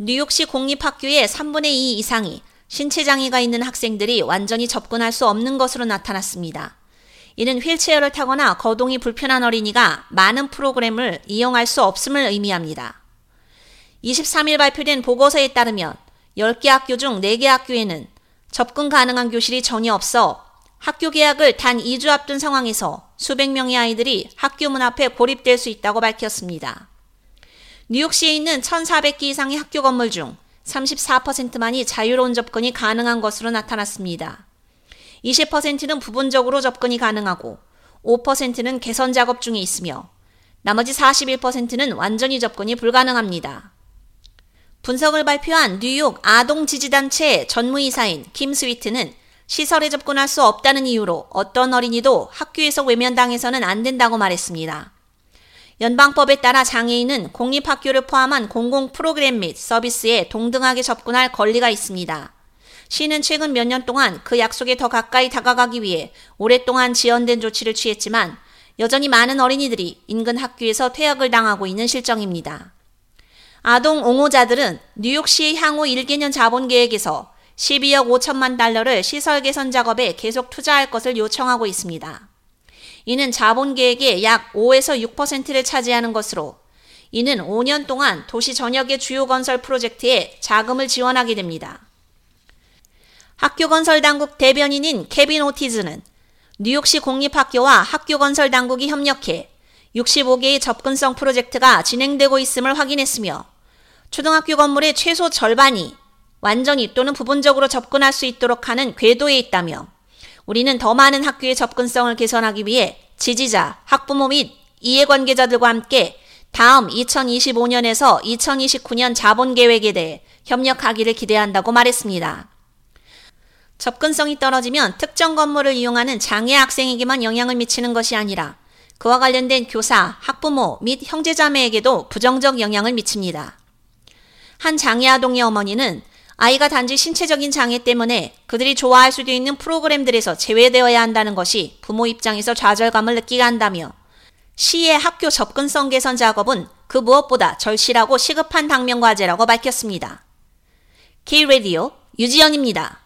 뉴욕시 공립학교의 3분의 2 이상이 신체 장애가 있는 학생들이 완전히 접근할 수 없는 것으로 나타났습니다. 이는 휠체어를 타거나 거동이 불편한 어린이가 많은 프로그램을 이용할 수 없음을 의미합니다. 23일 발표된 보고서에 따르면 10개 학교 중 4개 학교에는 접근 가능한 교실이 전혀 없어 학교 개학을 단 2주 앞둔 상황에서 수백 명의 아이들이 학교 문 앞에 고립될 수 있다고 밝혔습니다. 뉴욕시에 있는 1,400개 이상의 학교 건물 중 34%만이 자유로운 접근이 가능한 것으로 나타났습니다. 20%는 부분적으로 접근이 가능하고 5%는 개선 작업 중에 있으며 나머지 41%는 완전히 접근이 불가능합니다. 분석을 발표한 뉴욕 아동 지지단체 전무이사인 김 스위트는 시설에 접근할 수 없다는 이유로 어떤 어린이도 학교에서 외면당해서는 안 된다고 말했습니다. 연방법에 따라 장애인은 공립학교를 포함한 공공 프로그램 및 서비스에 동등하게 접근할 권리가 있습니다. 시는 최근 몇 년 동안 그 약속에 더 가까이 다가가기 위해 오랫동안 지연된 조치를 취했지만 여전히 많은 어린이들이 인근 학교에서 퇴학을 당하고 있는 실정입니다. 아동 옹호자들은 뉴욕시의 향후 1개년 자본 계획에서 12억 5천만 달러를 시설 개선 작업에 계속 투자할 것을 요청하고 있습니다. 이는 자본 계획의 약 5에서 6%를 차지하는 것으로 이는 5년 동안 도시 전역의 주요 건설 프로젝트에 자금을 지원하게 됩니다. 학교 건설 당국 대변인인 케빈 오티즈는 뉴욕시 공립학교와 학교 건설 당국이 협력해 65개의 접근성 프로젝트가 진행되고 있음을 확인했으며 초등학교 건물의 최소 절반이 완전히 또는 부분적으로 접근할 수 있도록 하는 궤도에 있다며 우리는 더 많은 학교의 접근성을 개선하기 위해 지지자, 학부모 및 이해관계자들과 함께 다음 2025년에서 2029년 자본 계획에 대해 협력하기를 기대한다고 말했습니다. 접근성이 떨어지면 특정 건물을 이용하는 장애 학생에게만 영향을 미치는 것이 아니라 그와 관련된 교사, 학부모 및 형제자매에게도 부정적 영향을 미칩니다. 한 장애 아동의 어머니는 아이가 단지 신체적인 장애 때문에 그들이 좋아할 수도 있는 프로그램들에서 제외되어야 한다는 것이 부모 입장에서 좌절감을 느끼게 한다며 시의 학교 접근성 개선 작업은 그 무엇보다 절실하고 시급한 당면 과제라고 밝혔습니다. K-Radio 유지연입니다.